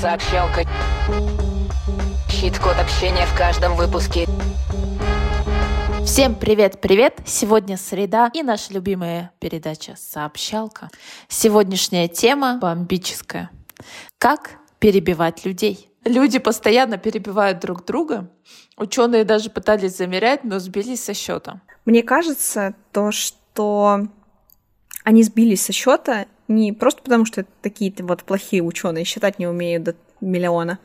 Сообщалка. Хит-код общения в каждом выпуске. Всем привет-привет! Сегодня среда и наша любимая передача «Сообщалка». Сегодняшняя тема бомбическая. Как перебивать людей? Люди постоянно перебивают друг друга. Ученые даже пытались замерять, но сбились со счета. Мне кажется, то, что они сбились со счета не просто потому, что это такие-то вот плохие ученые считать не умеют до миллиона,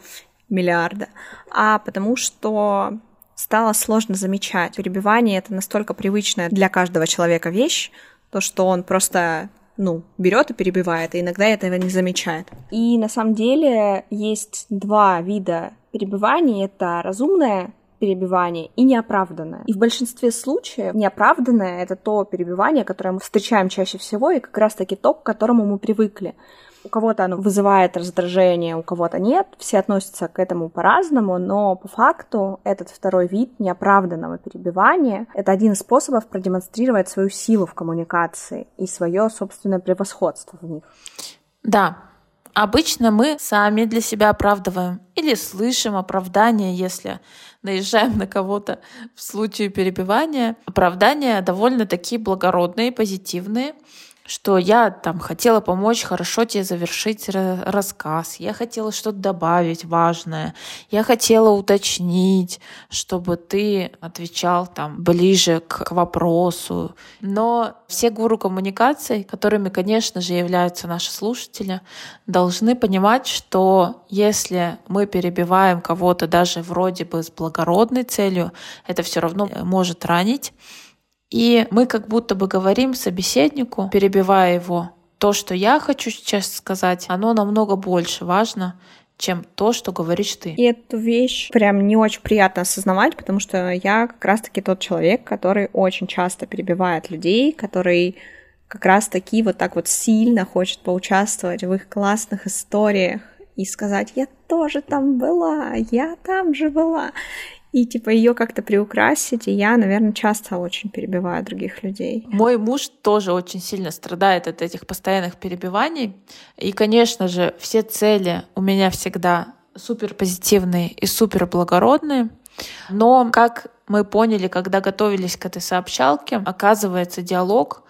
миллиарда, а потому что стало сложно замечать. Перебивание — это настолько привычная для каждого человека вещь, то, что он просто ну, берет и перебивает, и иногда этого не замечает. И на самом деле есть два вида перебивания. Это разумное перебивание и неоправданное. И в большинстве случаев неоправданное — это то перебивание, которое мы встречаем чаще всего, и как раз-таки то, к которому мы привыкли. У кого-то оно вызывает раздражение, у кого-то нет. Все относятся к этому по-разному, но по факту этот второй вид неоправданного перебивания — это один из способов продемонстрировать свою силу в коммуникации и свое собственное превосходство в них. Да, Обычно мы сами для себя оправдываем или слышим оправдание, если наезжаем на кого-то в случае перебивания. Оправдания довольно такие благородные, позитивные что я там хотела помочь хорошо тебе завершить рассказ, я хотела что-то добавить важное, я хотела уточнить, чтобы ты отвечал там ближе к, к вопросу. Но все гуру коммуникаций, которыми, конечно же, являются наши слушатели, должны понимать, что если мы перебиваем кого-то даже вроде бы с благородной целью, это все равно может ранить. И мы как будто бы говорим собеседнику, перебивая его, то, что я хочу сейчас сказать, оно намного больше важно, чем то, что говоришь ты. И эту вещь прям не очень приятно осознавать, потому что я как раз-таки тот человек, который очень часто перебивает людей, который как раз-таки вот так вот сильно хочет поучаствовать в их классных историях и сказать, я тоже там была, я там же была и типа ее как-то приукрасить, и я, наверное, часто очень перебиваю других людей. Мой муж тоже очень сильно страдает от этих постоянных перебиваний, и, конечно же, все цели у меня всегда супер позитивные и супер благородные, но как мы поняли, когда готовились к этой сообщалке, оказывается, диалог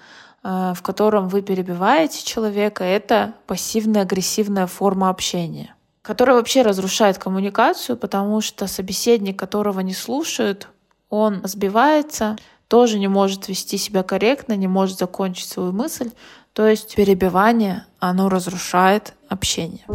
э, в котором вы перебиваете человека, это пассивная агрессивная форма общения которая вообще разрушает коммуникацию, потому что собеседник, которого не слушают, он сбивается, тоже не может вести себя корректно, не может закончить свою мысль. То есть перебивание, оно разрушает общение.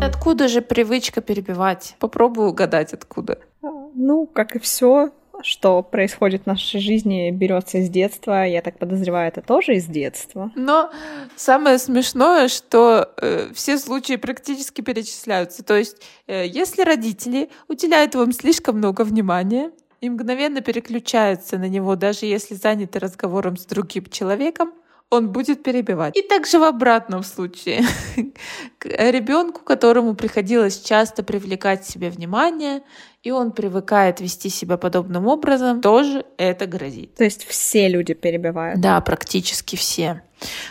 Откуда же привычка перебивать? Попробую угадать, откуда. Ну, как и все, что происходит в нашей жизни, берется из детства. Я так подозреваю, это тоже из детства. Но самое смешное, что э, все случаи практически перечисляются. То есть, э, если родители уделяют вам слишком много внимания и мгновенно переключаются на него, даже если заняты разговором с другим человеком, он будет перебивать. И также в обратном случае. К ребенку, которому приходилось часто привлекать себе внимание, и он привыкает вести себя подобным образом, тоже это грозит. То есть все люди перебивают? Да, практически все.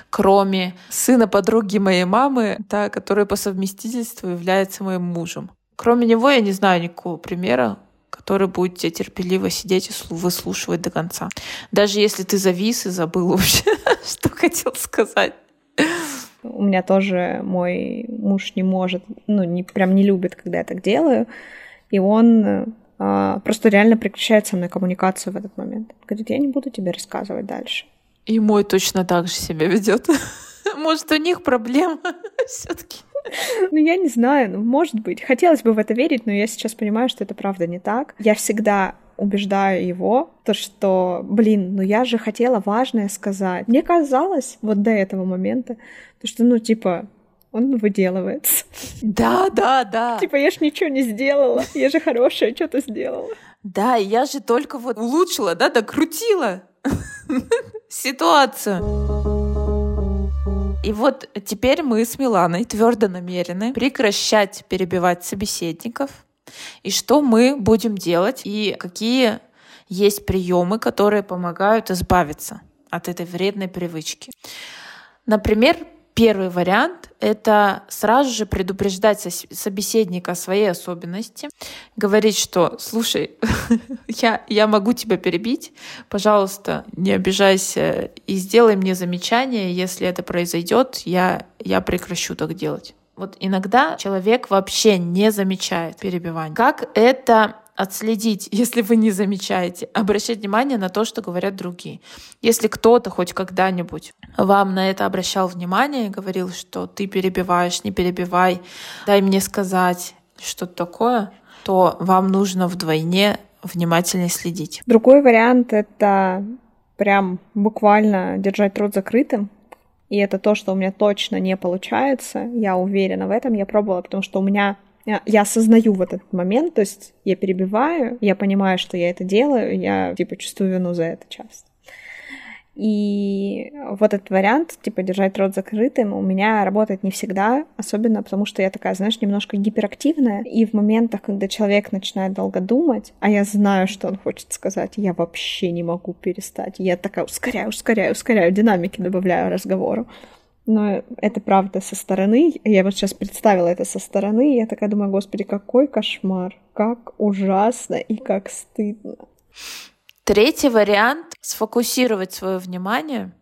Кроме сына подруги моей мамы, та, который по совместительству является моим мужем. Кроме него я не знаю никакого примера, который будет тебя терпеливо сидеть и выслушивать до конца. Даже если ты завис и забыл вообще, что хотел сказать. У меня тоже мой муж не может, ну, не, прям не любит, когда я так делаю и он а, просто реально прекращает со мной коммуникацию в этот момент. Говорит, я не буду тебе рассказывать дальше. И мой точно так же себя ведет. Может, у них проблема все-таки. Ну, я не знаю, ну, может быть. Хотелось бы в это верить, но я сейчас понимаю, что это правда не так. Я всегда убеждаю его, то что, блин, ну я же хотела важное сказать. Мне казалось вот до этого момента, то что, ну, типа, он выделывается. Да, да, да. Типа, я ж ничего не сделала, я же хорошая, что-то сделала. Да, я же только вот улучшила, да, докрутила ситуацию. И вот теперь мы с Миланой твердо намерены прекращать перебивать собеседников. И что мы будем делать, и какие есть приемы, которые помогают избавиться от этой вредной привычки. Например, Первый вариант — это сразу же предупреждать собеседника о своей особенности, говорить, что «слушай, я, я могу тебя перебить, пожалуйста, не обижайся и сделай мне замечание, если это произойдет, я, я прекращу так делать». Вот иногда человек вообще не замечает перебивание. Как это отследить, если вы не замечаете, обращать внимание на то, что говорят другие. Если кто-то хоть когда-нибудь вам на это обращал внимание и говорил, что ты перебиваешь, не перебивай, дай мне сказать что-то такое, то вам нужно вдвойне внимательнее следить. Другой вариант — это прям буквально держать рот закрытым, и это то, что у меня точно не получается. Я уверена в этом. Я пробовала, потому что у меня я осознаю в этот момент, то есть я перебиваю, я понимаю, что я это делаю, я типа чувствую вину за это часто. И вот этот вариант, типа, держать рот закрытым, у меня работает не всегда, особенно потому, что я такая, знаешь, немножко гиперактивная, и в моментах, когда человек начинает долго думать, а я знаю, что он хочет сказать, я вообще не могу перестать. Я такая ускоряю, ускоряю, ускоряю, динамики добавляю разговору но это правда со стороны. Я вот сейчас представила это со стороны, и я такая думаю, господи, какой кошмар, как ужасно и как стыдно. Третий вариант — сфокусировать свое внимание —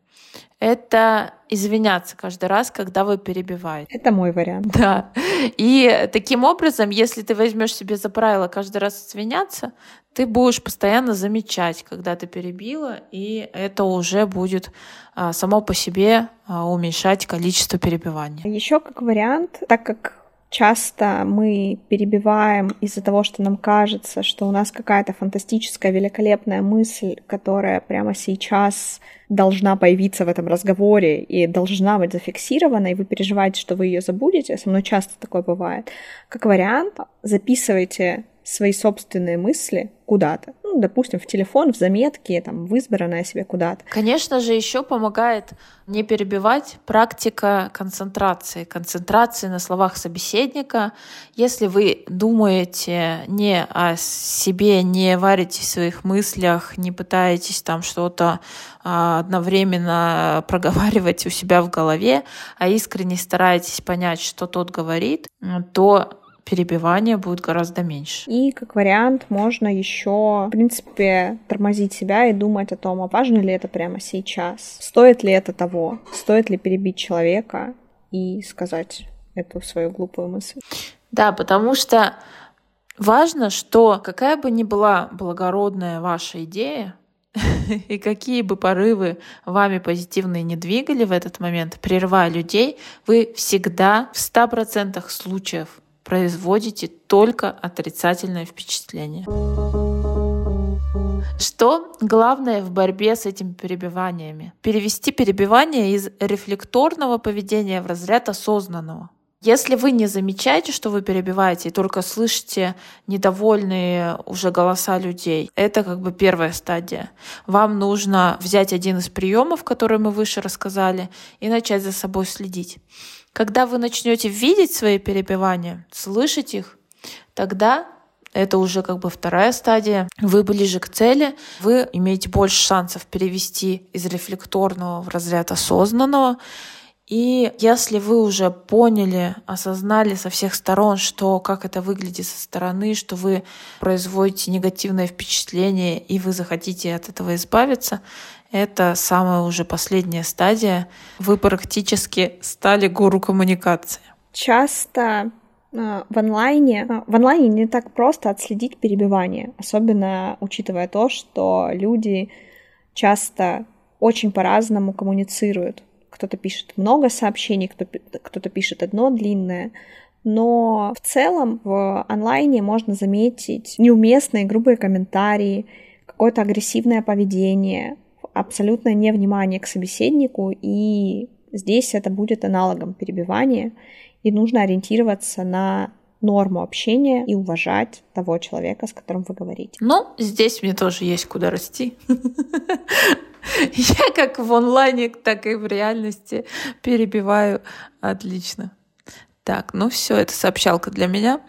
это извиняться каждый раз, когда вы перебиваете. Это мой вариант. Да. И таким образом, если ты возьмешь себе за правило каждый раз извиняться, ты будешь постоянно замечать, когда ты перебила, и это уже будет а, само по себе а, уменьшать количество перебиваний. Еще как вариант, так как часто мы перебиваем из-за того, что нам кажется, что у нас какая-то фантастическая, великолепная мысль, которая прямо сейчас должна появиться в этом разговоре и должна быть зафиксирована, и вы переживаете, что вы ее забудете. Со мной часто такое бывает. Как вариант, записывайте свои собственные мысли куда-то. Допустим, в телефон, в заметки, там, в избранное себе куда-то. Конечно же, еще помогает не перебивать практика концентрации. Концентрации на словах собеседника. Если вы думаете не о себе, не варите в своих мыслях, не пытаетесь там что-то а, одновременно проговаривать у себя в голове, а искренне стараетесь понять, что тот говорит, то перебивания будет гораздо меньше. И как вариант можно еще, в принципе, тормозить себя и думать о том, а важно ли это прямо сейчас, стоит ли это того, стоит ли перебить человека и сказать эту свою глупую мысль. Да, потому что важно, что какая бы ни была благородная ваша идея, и какие бы порывы вами позитивные не двигали в этот момент, прерывая людей, вы всегда в 100% случаев производите только отрицательное впечатление. Что главное в борьбе с этими перебиваниями? Перевести перебивание из рефлекторного поведения в разряд осознанного. Если вы не замечаете, что вы перебиваете, и только слышите недовольные уже голоса людей, это как бы первая стадия. Вам нужно взять один из приемов, которые мы выше рассказали, и начать за собой следить. Когда вы начнете видеть свои перебивания, слышать их, тогда это уже как бы вторая стадия. Вы ближе к цели, вы имеете больше шансов перевести из рефлекторного в разряд осознанного. И если вы уже поняли, осознали со всех сторон, что как это выглядит со стороны, что вы производите негативное впечатление и вы захотите от этого избавиться, это самая уже последняя стадия. Вы практически стали гуру коммуникации. Часто а, в онлайне, а, в онлайне не так просто отследить перебивание, особенно учитывая то, что люди часто очень по-разному коммуницируют. Кто-то пишет много сообщений, кто-то пишет одно длинное, но в целом в онлайне можно заметить неуместные грубые комментарии, какое-то агрессивное поведение, абсолютное невнимание к собеседнику, и здесь это будет аналогом перебивания, и нужно ориентироваться на норму общения и уважать того человека, с которым вы говорите. Ну, здесь мне тоже есть куда расти. Я как в онлайне, так и в реальности перебиваю отлично. Так, ну все, это сообщалка для меня.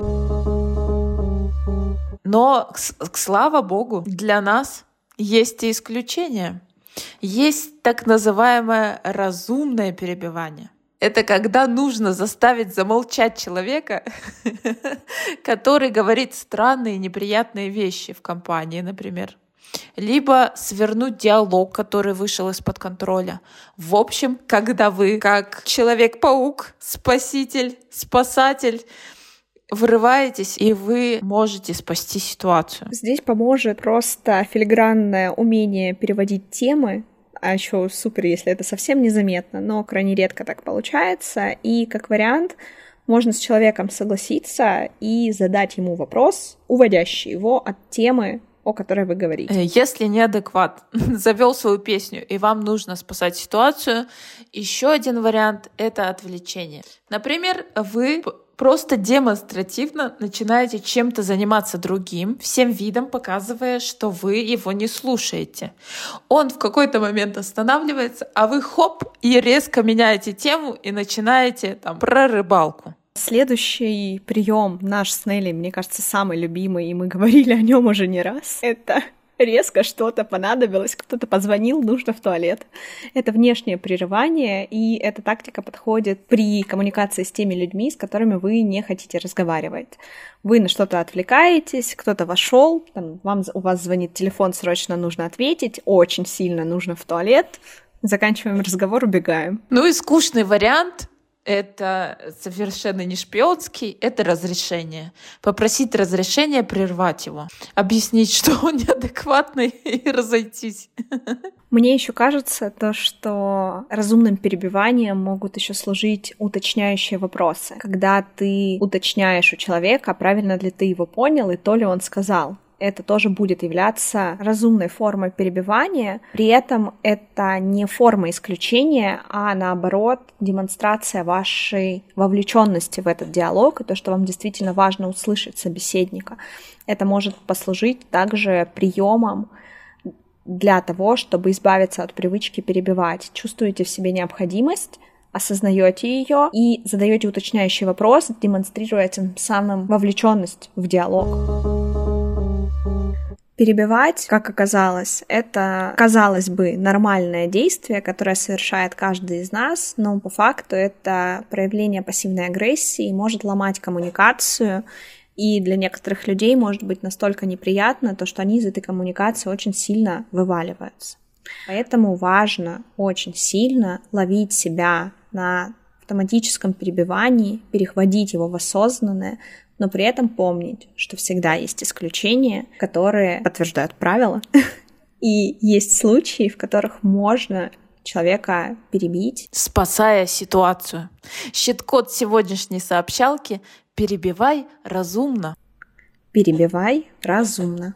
Но, слава богу, для нас есть и исключения. Есть так называемое разумное перебивание. это когда нужно заставить замолчать человека, который говорит странные, неприятные вещи в компании, например. Либо свернуть диалог, который вышел из-под контроля. В общем, когда вы, как Человек-паук, спаситель, спасатель, врываетесь, и вы можете спасти ситуацию. Здесь поможет просто филигранное умение переводить темы а еще супер, если это совсем незаметно, но крайне редко так получается. И как вариант можно с человеком согласиться и задать ему вопрос, уводящий его от темы, о которой вы говорите. Э, если неадекват завел свою песню, и вам нужно спасать ситуацию, еще один вариант — это отвлечение. Например, вы просто демонстративно начинаете чем-то заниматься другим, всем видом показывая, что вы его не слушаете. Он в какой-то момент останавливается, а вы хоп и резко меняете тему и начинаете там про рыбалку. Следующий прием наш с Нелли, мне кажется, самый любимый, и мы говорили о нем уже не раз. Это резко что-то понадобилось, кто-то позвонил, нужно в туалет. Это внешнее прерывание, и эта тактика подходит при коммуникации с теми людьми, с которыми вы не хотите разговаривать. Вы на что-то отвлекаетесь, кто-то вошел, вам, у вас звонит телефон, срочно нужно ответить, очень сильно нужно в туалет, заканчиваем разговор, убегаем. Ну и скучный вариант это совершенно не шпионский, это разрешение. Попросить разрешения прервать его, объяснить, что он неадекватный и разойтись. Мне еще кажется то, что разумным перебиванием могут еще служить уточняющие вопросы. Когда ты уточняешь у человека, правильно ли ты его понял и то ли он сказал это тоже будет являться разумной формой перебивания. При этом это не форма исключения, а наоборот демонстрация вашей вовлеченности в этот диалог и то, что вам действительно важно услышать собеседника. Это может послужить также приемом для того, чтобы избавиться от привычки перебивать. Чувствуете в себе необходимость осознаете ее и задаете уточняющий вопрос, демонстрируя тем самым вовлеченность в диалог. Перебивать, как оказалось, это, казалось бы, нормальное действие, которое совершает каждый из нас, но по факту это проявление пассивной агрессии, может ломать коммуникацию, и для некоторых людей может быть настолько неприятно то, что они из этой коммуникации очень сильно вываливаются. Поэтому важно очень сильно ловить себя на автоматическом перебивании, перехватить его в осознанное, но при этом помнить, что всегда есть исключения, которые подтверждают правила. И есть случаи, в которых можно человека перебить. Спасая ситуацию. Щит-код сегодняшней сообщалки «Перебивай разумно». Перебивай разумно.